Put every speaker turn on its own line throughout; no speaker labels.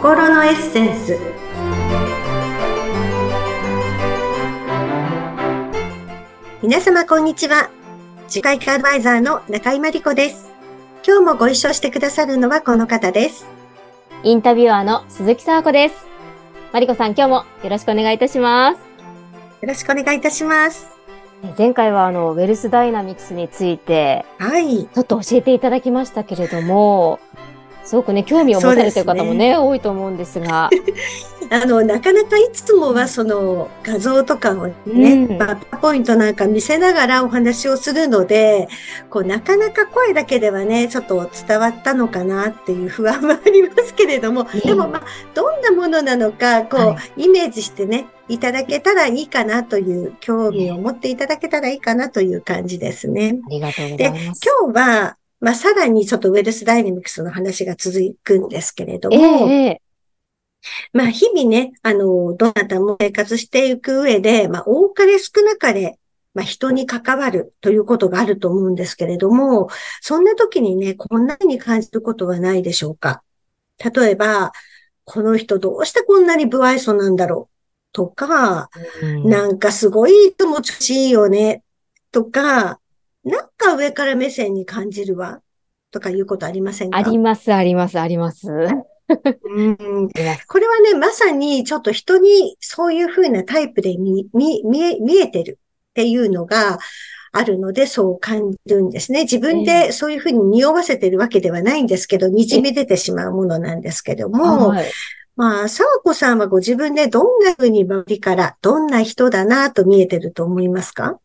心のエッセンス。皆様こんにちは。次回アドバイザーの中井真理子です。今日もご一緒してくださるのはこの方です。
インタビュアーの鈴木沙子です。真理子さん今日もよろしくお願いいたします。よ
ろしくお願いいたします。
前回はあのウェルスダイナミクスについて、はい、ちょっと教えていただきましたけれども、すごくね、興味を持たれてる方もね、ね多いと思うんですが。
あの、なかなかいつもはその画像とかをね、うん、バッポイントなんか見せながらお話をするので、こう、なかなか声だけではね、ちょっと伝わったのかなっていう不安はありますけれども、でもまあ、どんなものなのか、こう、はい、イメージしてね、いただけたらいいかなという興味を持っていただけたらいいかなという感じですね。
ありがとうございます。
で、今日は、まあ、さらにちょっとウェルスダイナミクスの話が続くんですけれども、えー、まあ、日々ね、あの、どなたも生活していく上で、まあ、多かれ少なかれ、まあ、人に関わるということがあると思うんですけれども、そんな時にね、こんなに感じることはないでしょうか。例えば、この人どうしてこんなに不愛想なんだろうとか、うん、なんかすごい気持ちいいよねとか、なんか上から目線に感じるわ、とかいうことありませんか？
あります、あります、あります。
うん。これはね、まさにちょっと人にそういうふうなタイプで見、見、見え、見えてるっていうのがあるので、そう感じるんですね。自分でそういうふうに匂わせてるわけではないんですけど、滲み出てしまうものなんですけども、はい、まあ、沢子さんはご自分でどんなふうに周りからどんな人だなと見えてると思いますか？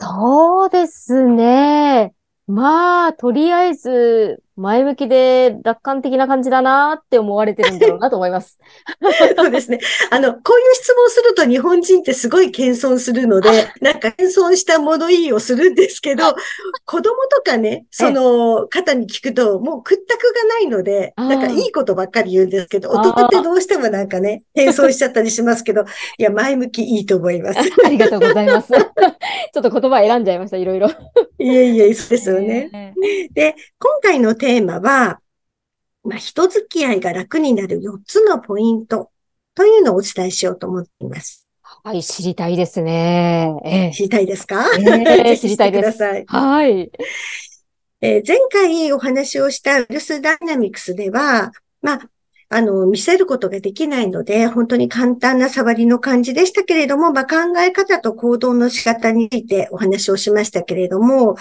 そうですね。まあ、とりあえず、前向きで楽観的な感じだなって思われてるんだろうなと思います。
そうですね。あの、こういう質問すると日本人ってすごい謙遜するので、なんか謙遜した物言いをするんですけど、子供とかね、その方に聞くと、もう屈託がないので、なんかいいことばっかり言うんですけど、大人ってどうしてもなんかね、謙遜しちゃったりしますけど、いや、前向きいいと思います。
ありがとうございます。ちょっと言葉選んじゃいました、いろいろ。
いえいえ、そうですよね。で、今回のテーマは、まあ、人付き合いが楽になる4つのポイントというのをお伝えしようと思っています。
はい、知りたいですね。
えー、知りたいですか、
えー、知りたいです。はい。
えー、前回お話をしたウルスダイナミクスでは、まあ、あの、見せることができないので、本当に簡単な触りの感じでしたけれども、まあ、考え方と行動の仕方についてお話をしましたけれども、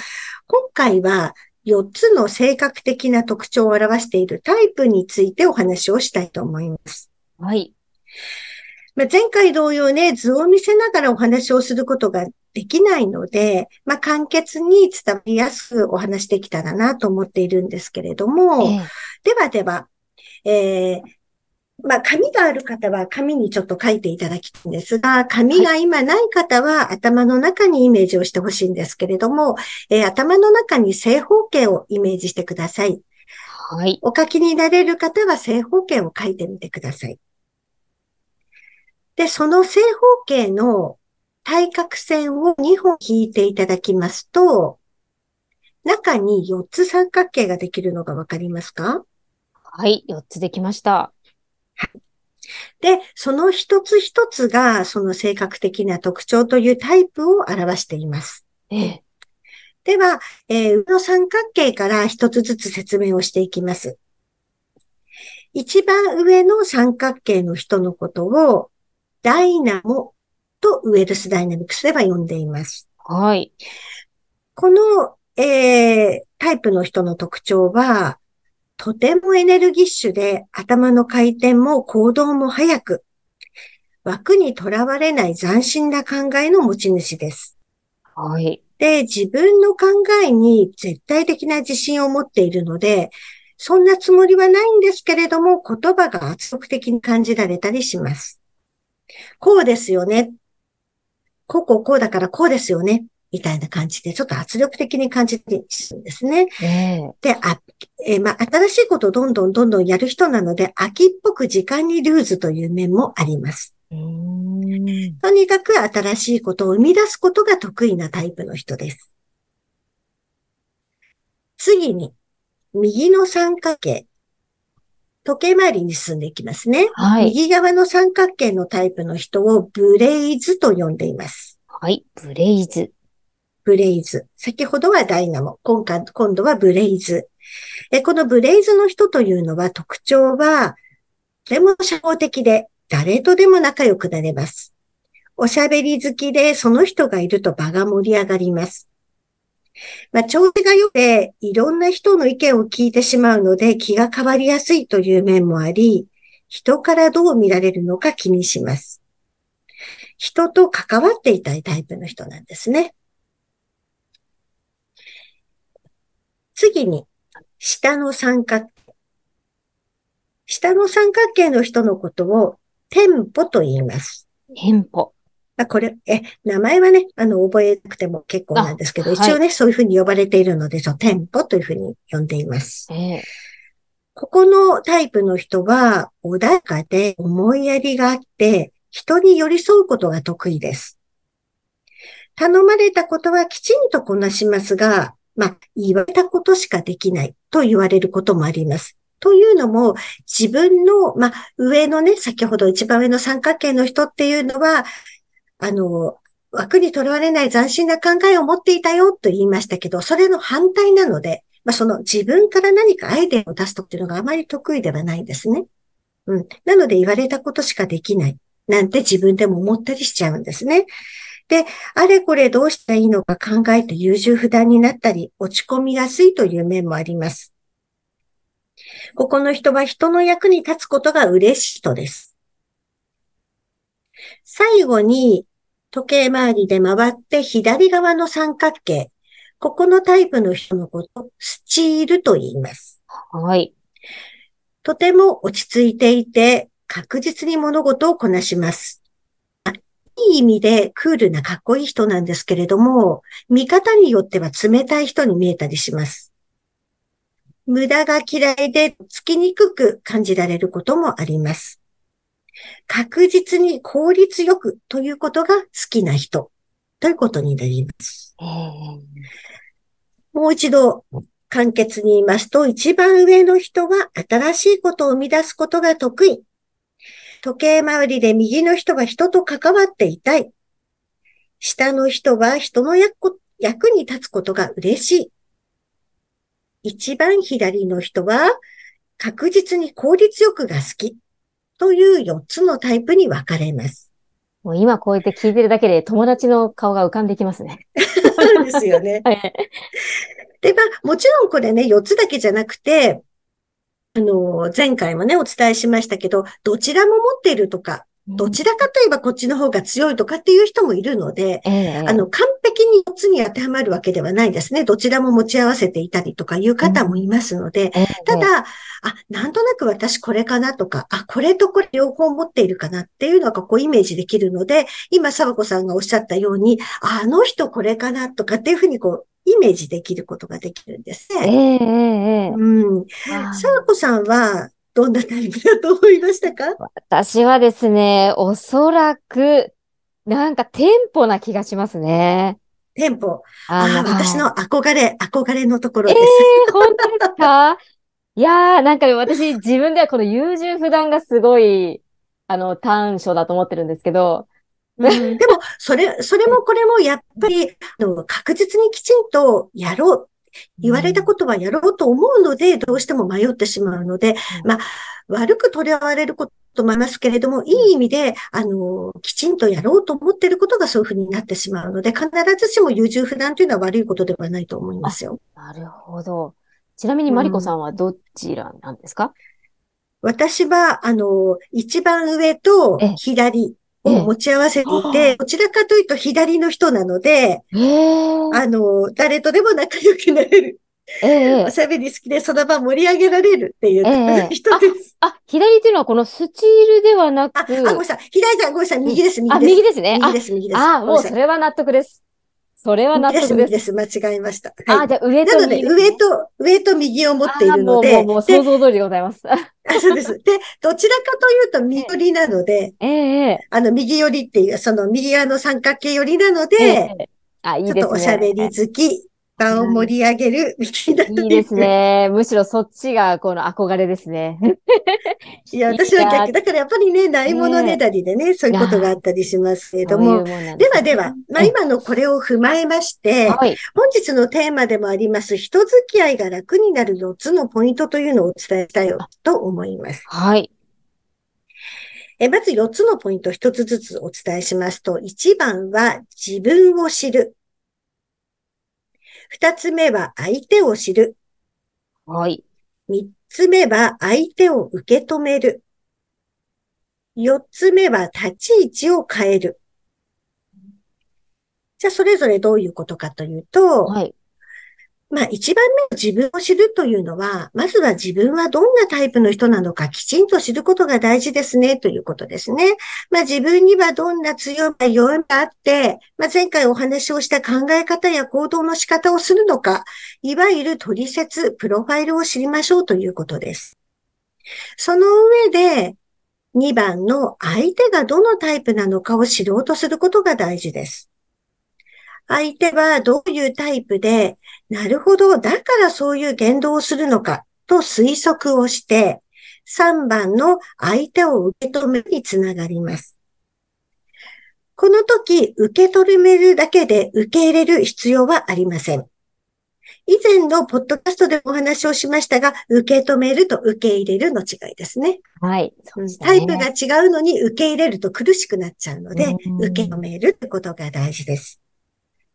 今回は4つの性格的な特徴を表しているタイプについてお話をしたいと思います。
はい。
まあ、前回同様ね、図を見せながらお話をすることができないので、まあ、簡潔に伝わりやすくお話できたらなと思っているんですけれども、えではでは、えー、まあ、紙がある方は紙にちょっと書いていただきたいんですが、紙が今ない方は頭の中にイメージをしてほしいんですけれども、えー、頭の中に正方形をイメージしてください。
はい。
お書きになれる方は正方形を書いてみてください。で、その正方形の対角線を2本引いていただきますと、中に4つ三角形ができるのがわかりますか？
はい、4つできました。
で、その一つ一つが、その性格的な特徴というタイプを表しています。
ええ、
では、えー、上の三角形から一つずつ説明をしていきます。一番上の三角形の人のことを、ダイナモとウェルスダイナミクスでは呼んでいます。
はい。
この、えー、タイプの人の特徴は、とてもエネルギッシュで頭の回転も行動も速く、枠にとらわれない斬新な考えの持ち主です。
はい。
で、自分の考えに絶対的な自信を持っているので、そんなつもりはないんですけれども、言葉が圧力的に感じられたりします。こうですよね。こうこうこうだからこうですよね。みたいな感じで、ちょっと圧力的に感じてするんですね。
えー、
で、あ、えー、まあ、新しいことをどんどんどんどんやる人なので、秋っぽく時間にルーズという面もあります。とにかく新しいことを生み出すことが得意なタイプの人です。次に、右の三角形時計回りに進んでいきますね。はい。右側の三角形のタイプの人をブレイズと呼んでいます。
はい。ブレイズ。
ブレイズ。先ほどはダイナモ。今回、今度はブレイズ。えこのブレイズの人というのは特徴は、とても社交的で誰とでも仲良くなれます。おしゃべり好きでその人がいると場が盛り上がります。まあ、調子が良くて、いろんな人の意見を聞いてしまうので気が変わりやすいという面もあり、人からどう見られるのか気にします。人と関わっていたいタイプの人なんですね。次に、下の三角形。下の三角形の人のことを店舗と言います。
店舗。
あ、これ、え、名前はね、あの、覚えなくても結構なんですけど、一応ね、はい、そういうふうに呼ばれているので、そう、店舗というふうに呼んでいます。えー、ここのタイプの人は、穏やかで思いやりがあって、人に寄り添うことが得意です。頼まれたことはきちんとこなしますが、まあ、言われたことしかできないと言われることもあります。というのも、自分の、まあ、上のね、先ほど一番上の三角形の人っていうのは、あの、枠にとらわれない斬新な考えを持っていたよと言いましたけど、それの反対なので、まあ、その自分から何かアイデアを出すとっていうのがあまり得意ではないんですね。うん。なので言われたことしかできない。なんて自分でも思ったりしちゃうんですね。で、あれこれどうしたらいいのか考えて優柔不断になったり、落ち込みやすいという面もあります。ここの人は人の役に立つことが嬉しい人です。最後に、時計回りで回って左側の三角形。ここのタイプの人のこと、スチールと言います。
はい。
とても落ち着いていて、確実に物事をこなします。いい意味でクールなかっこいい人なんですけれども、見方によっては冷たい人に見えたりします。無駄が嫌いでつきにくく感じられることもあります。確実に効率よくということが好きな人ということになります。もう一度簡潔に言いますと、一番上の人は新しいことを生み出すことが得意。時計回りで右の人は人と関わっていたい。下の人は人の役役に立つことが嬉しい。一番左の人は確実に効率よくが好き。という4つのタイプに分かれます。
もう今こうやって聞いてるだけで友達の顔が浮かんできますね。
そうですよね。はい、で、まあ、もちろんこれね、4つだけじゃなくて、あの、前回もね、お伝えしましたけど、どちらも持っているとか、どちらかといえばこっちの方が強いとかっていう人もいるので、えー、あの、完璧に4つに当てはまるわけではないんですね。どちらも持ち合わせていたりとかいう方もいますので、うんえ。ー、ただ、あ、なんとなく私これかなとか、あ、これとこれ両方持っているかなっていうのがこうイメージできるので、今、沢子さんがおっしゃったように、あの人これかなとかっていうふうにこう、イメージできることができるんですね。えー、うん。沢子さんは、どんなタイプだと思いましたか？
私はですね、おそらく、なんかテンポな気がしますね。
テンポ。あの、私の憧れ、憧れのところです。
えー、本当ですか？いやー、なんか私、自分ではこの優柔不断がすごい、あの、短所だと思ってるんですけど、
うん、でも、それ、それもこれもやっぱり、あの確実にきちんとやろう言われたことはやろうと思うので、どうしても迷ってしまうので、まあ、悪く取り合われることもありますけれども、いい意味で、あの、きちんとやろうと思っていることがそういうふうになってしまうので、必ずしも優柔不断というのは悪いことではないと思いますよ。
なるほど。ちなみにマリコさんはどちらなんですか、うん、
私は、あの、一番上と左、を持ち合わせていて、どちらかというと左の人なので、あの、誰とでも仲良くなれる。えー、おしゃべり好きでその場盛り上げられるっていう、えー、人です。
あ左っていうのはこのスチールではなく。あ、
あごめんなさい。左じゃん、ごめんなさい。右です、右です。あ、
右ですね。
右です、右です。
あ、もうそれは納得です。それは納得です。
右です、間違えました。
はい、あ、じゃあ上
と右、なので、上と、上と右を持っているので。
もう、もう、想像通りでございます。あ
そうです。で、どちらかというと右寄りなので、ええあの、右寄りっていう、その右側の三角形寄りなので、ええあ、いいですね。ちょっとおしゃべり好き、場を盛り上げるみたいな、
いいですね。むしろそっちがこの憧れですね。
いや、私は逆、だからやっぱりね、ないものねだりでね、そういうことがあったりしますけれども。ではでは、まあ今のこれを踏まえまして、はい、本日のテーマでもあります、人付き合いが楽になる4つのポイントというのをお伝えしたいと思います。
はい。
えまず4つのポイント1つずつお伝えしますと、1番は自分を知る。2つ目は相手を知る。
はい。
3つ目は相手を受け止める。4つ目は立ち位置を変える。じゃあ、それぞれどういうことかというと、はい。まあ一番目自分を知るというのは、まずは自分はどんなタイプの人なのかきちんと知ることが大事ですねということですね。まあ自分にはどんな強みや弱みがあって、まあ前回お話をした考え方や行動の仕方をするのか、いわゆる取説、プロファイルを知りましょうということです。その上で、2番の相手がどのタイプなのかを知ろうとすることが大事です。相手はどういうタイプで、なるほど、だからそういう言動をするのかと推測をして、3番の相手を受け止めにつながります。この時、受け止めるだけで受け入れる必要はありません。以前のポッドキャストでお話をしましたが、受け止めると受け入れるの違いですね。
はい。
ね、タイプが違うのに受け入れると苦しくなっちゃうので、受け止めるってことが大事です。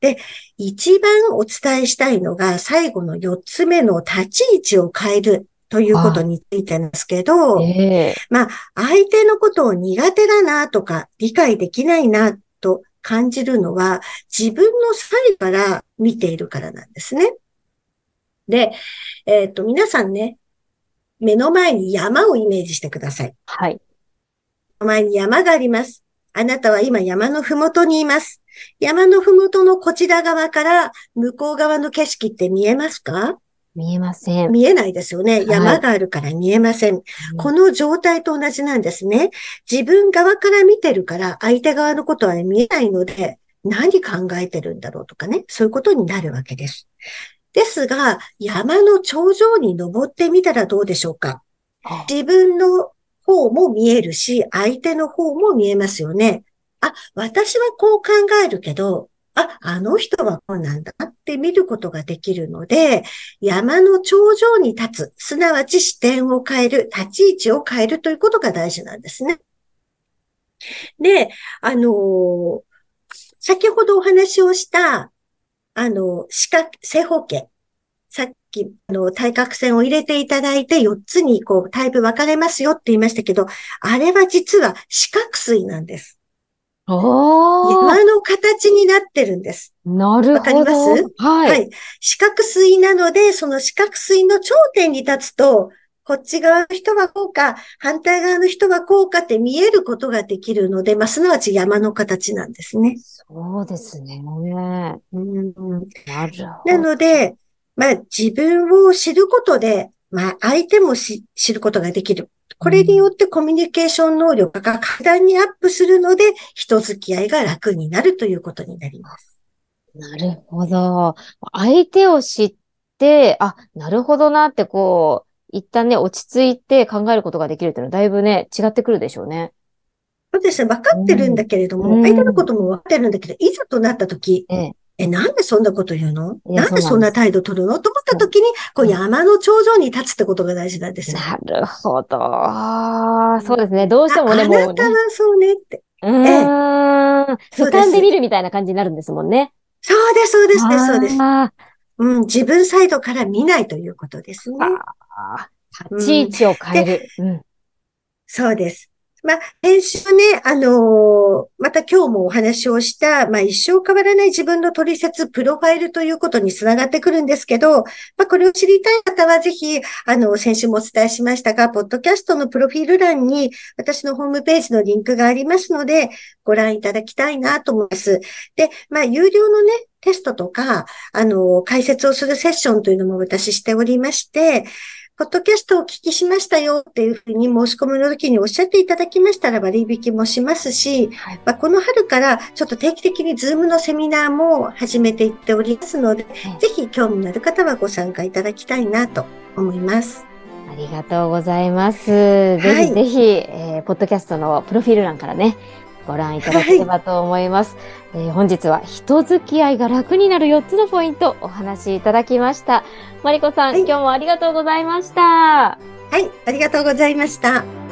で、一番お伝えしたいのが最後の4つ目の立ち位置を変えるということについてなんですけど、えー、まあ、相手のことを苦手だなとか理解できないなと感じるのは自分の際から見ているからなんですね。で、えっ、ー、と、皆さんね、目の前に山をイメージしてください。
はい。
目の前に山があります。あなたは今山のふもとにいます。山のふもとのこちら側から向こう側の景色って見えますか？
見えません。
見えないですよね。山があるから見えません。はい、この状態と同じなんですね。自分側から見てるから相手側のことは見えないので、何考えてるんだろうとかね、そういうことになるわけです。ですが、山の頂上に登ってみたらどうでしょうか？自分の方も見えるし、相手の方も見えますよね。あ、私はこう考えるけど、あ、あの人はこうなんだって見ることができるので、山の頂上に立つ、すなわち視点を変える、立ち位置を変えるということが大事なんですね。で、あの、先ほどお話をした、あの、四角、正方形。さっき、あの、対角線を入れていただいて、4つにこう、タイプ分かれますよって言いましたけど、あれは実は四角錐なんです。山の形になってるんです。
なるほど。わ
かります？はい、はい。四角錐なので、その四角錐の頂点に立つと、こっち側の人はこうか、反対側の人はこうかって見えることができるので、まあ、すなわち山の形なんですね。
そうですね。うん、
なるほど。なので、まあ、自分を知ることで、まあ、相手も知ることができる。これによってコミュニケーション能力が格段にアップするので、人付き合いが楽になるということになります。
なるほど。相手を知って、あ、なるほどなってこう、一旦ね、落ち着いて考えることができるっていうのはだいぶね、違ってくるでしょうね。
そうですね。分かってるんだけれども、うん、相手のことも分かってるんだけど、いざとなった時、ええ、え、なんでそんなこと言うの？なんでそんな態度取るの？と思った時に、こう山の頂上に立つってことが大事なんですよ。
なるほど。そうですね。どうしてもね、もう、
ね。あなたはそうねって。
うん。ええ、俯瞰で見るみたいな感じになるんですもんね。
そうです、そうです、そうです。うん、自分サイドから見ないということですね。
立ち位置を変える。うん、
そうです。まあ、編集ね、あのー、また今日もお話をした、まあ、一生変わらない自分の取説、プロファイルということにつながってくるんですけど、まあ、これを知りたい方はぜひ、あの、先週もお伝えしましたが、ポッドキャストのプロフィール欄に私のホームページのリンクがありますので、ご覧いただきたいなと思います。で、まあ、有料のね、テストとか、あの、解説をするセッションというのも私しておりまして、ポッドキャストをお聞きしましたよっていうふうに申し込みの時におっしゃっていただきましたら割引もしますし、はい、まあ、この春からちょっと定期的に Zoom のセミナーも始めていっておりますので、はい、ぜひ興味のある方はご参加いただきたいなと思います。
ありがとうございます。ぜひぜひ、はい、えー、ポッドキャストのプロフィール欄からね、ご覧いただければと思います。はい、えー、本日は人付き合いが楽になる4つのポイントお話しいただきました。マリコさん、はい、今日もありがとうございました。は
い、ありがとうございました。